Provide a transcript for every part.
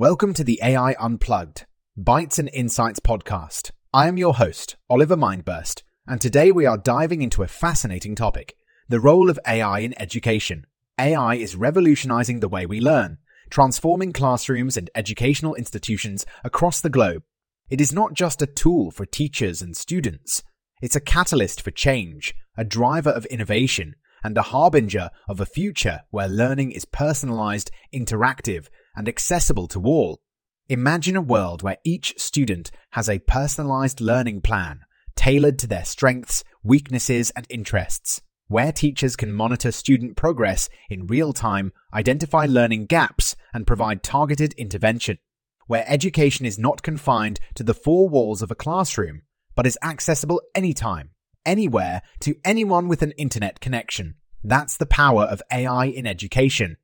Welcome to the AI Unplugged, Bytes and Insights podcast. I am your host, Oliver Mindburst, and today we are diving into a fascinating topic the role of AI in education. AI is revolutionizing the way we learn, transforming classrooms and educational institutions across the globe. It is not just a tool for teachers and students, it's a catalyst for change, a driver of innovation, and a harbinger of a future where learning is personalized, interactive, and accessible to all. Imagine a world where each student has a personalized learning plan tailored to their strengths, weaknesses, and interests, where teachers can monitor student progress in real time, identify learning gaps, and provide targeted intervention, where education is not confined to the four walls of a classroom, but is accessible anytime, anywhere, to anyone with an internet connection. That's the power of AI in education.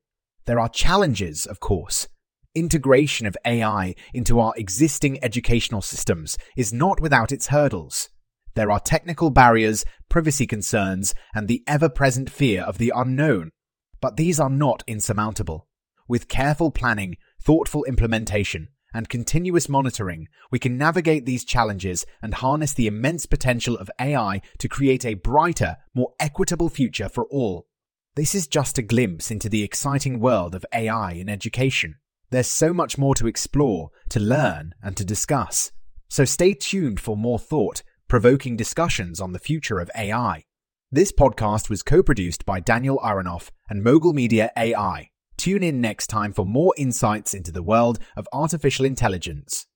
There are challenges, of course. Integration of AI into our existing educational systems is not without its hurdles. There are technical barriers, privacy concerns, and the ever present fear of the unknown. But these are not insurmountable. With careful planning, thoughtful implementation, and continuous monitoring, we can navigate these challenges and harness the immense potential of AI to create a brighter, more equitable future for all. This is just a glimpse into the exciting world of AI in education. There's so much more to explore, to learn, and to discuss. So stay tuned for more thought provoking discussions on the future of AI. This podcast was co produced by Daniel Aronoff and Mogul Media AI. Tune in next time for more insights into the world of artificial intelligence.